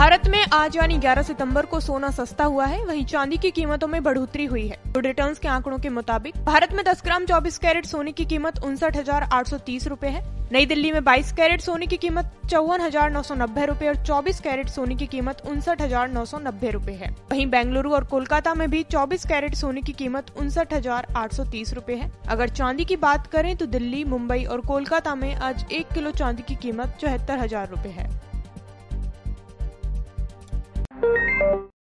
भारत में आज यानी 11 सितंबर को सोना सस्ता हुआ है। वहीं चांदी की कीमतों में बढ़ोतरी हुई है। तो रिटर्न्स के आंकड़ों के मुताबिक, भारत में 10 ग्राम 24 कैरेट सोने की कीमत उनसठ हज़ार आठ सौ तीस रूपए है। नई दिल्ली में 22 कैरेट सोने की कीमत चौवन हज़ार नौ सौ नब्बे रूपए और 24 कैरेट सोने की कीमत उनसठ हज़ार नौ सौ नब्बे रूपए है। वहीं बेंगलुरु और कोलकाता में भी 24 कैरेट सोने की कीमत उनसठ हज़ार आठ सौ तीस रूपए है। अगर चांदी की बात करें तो दिल्ली, मुंबई और कोलकाता में आज एक किलो चांदी की कीमत चौहत्तर हज़ार रूपए है।